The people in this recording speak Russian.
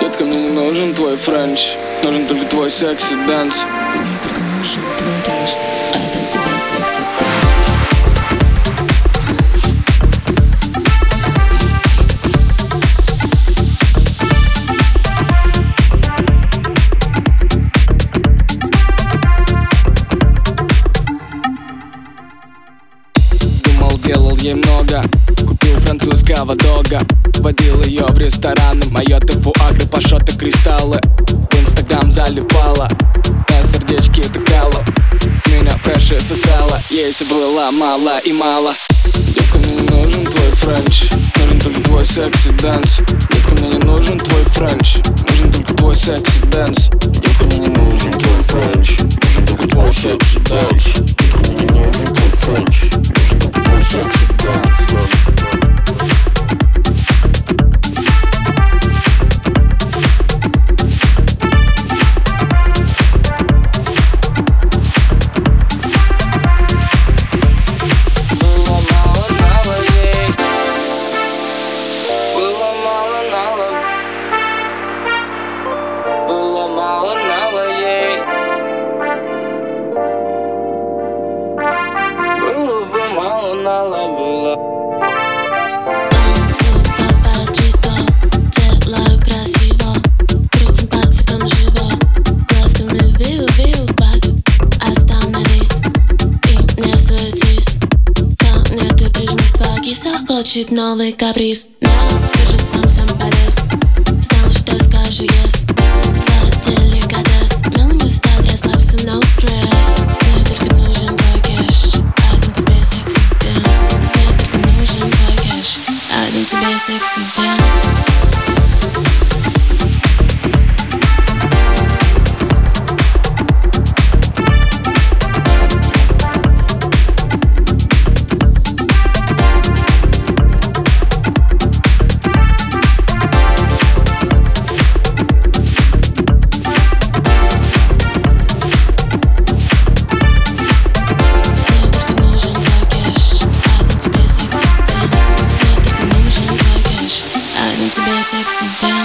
Детка, мне не нужен твой French Нужен только твой sexy dance Мне только нужен твой кэш А я дам тебе секси Думал, делал ей много. Купил французского дога. Водил ее в рестораны. Moët, фуа-гра, пашоты, кристаллы Тыкала С меня фреши сосала. Ей все было мало и мало. Детка, мне не нужен твой French. Нужен только твой sexy dance. Детка, мне не нужен твой French. Нужен только твой sexy dance. Детка, мне не нужен твой French. Нужен только твой sexy dance. Детка, мне не нужен твой French хочет новый каприз. Но ты же сам сам полез. Знал, что скажу yes. Твой деликатес Мил не стать, расслабься, no stress. Мне только нужен твой кэш. Один тебе секси дэнс Мне только нужен твой кэш. Один тебе секси тебе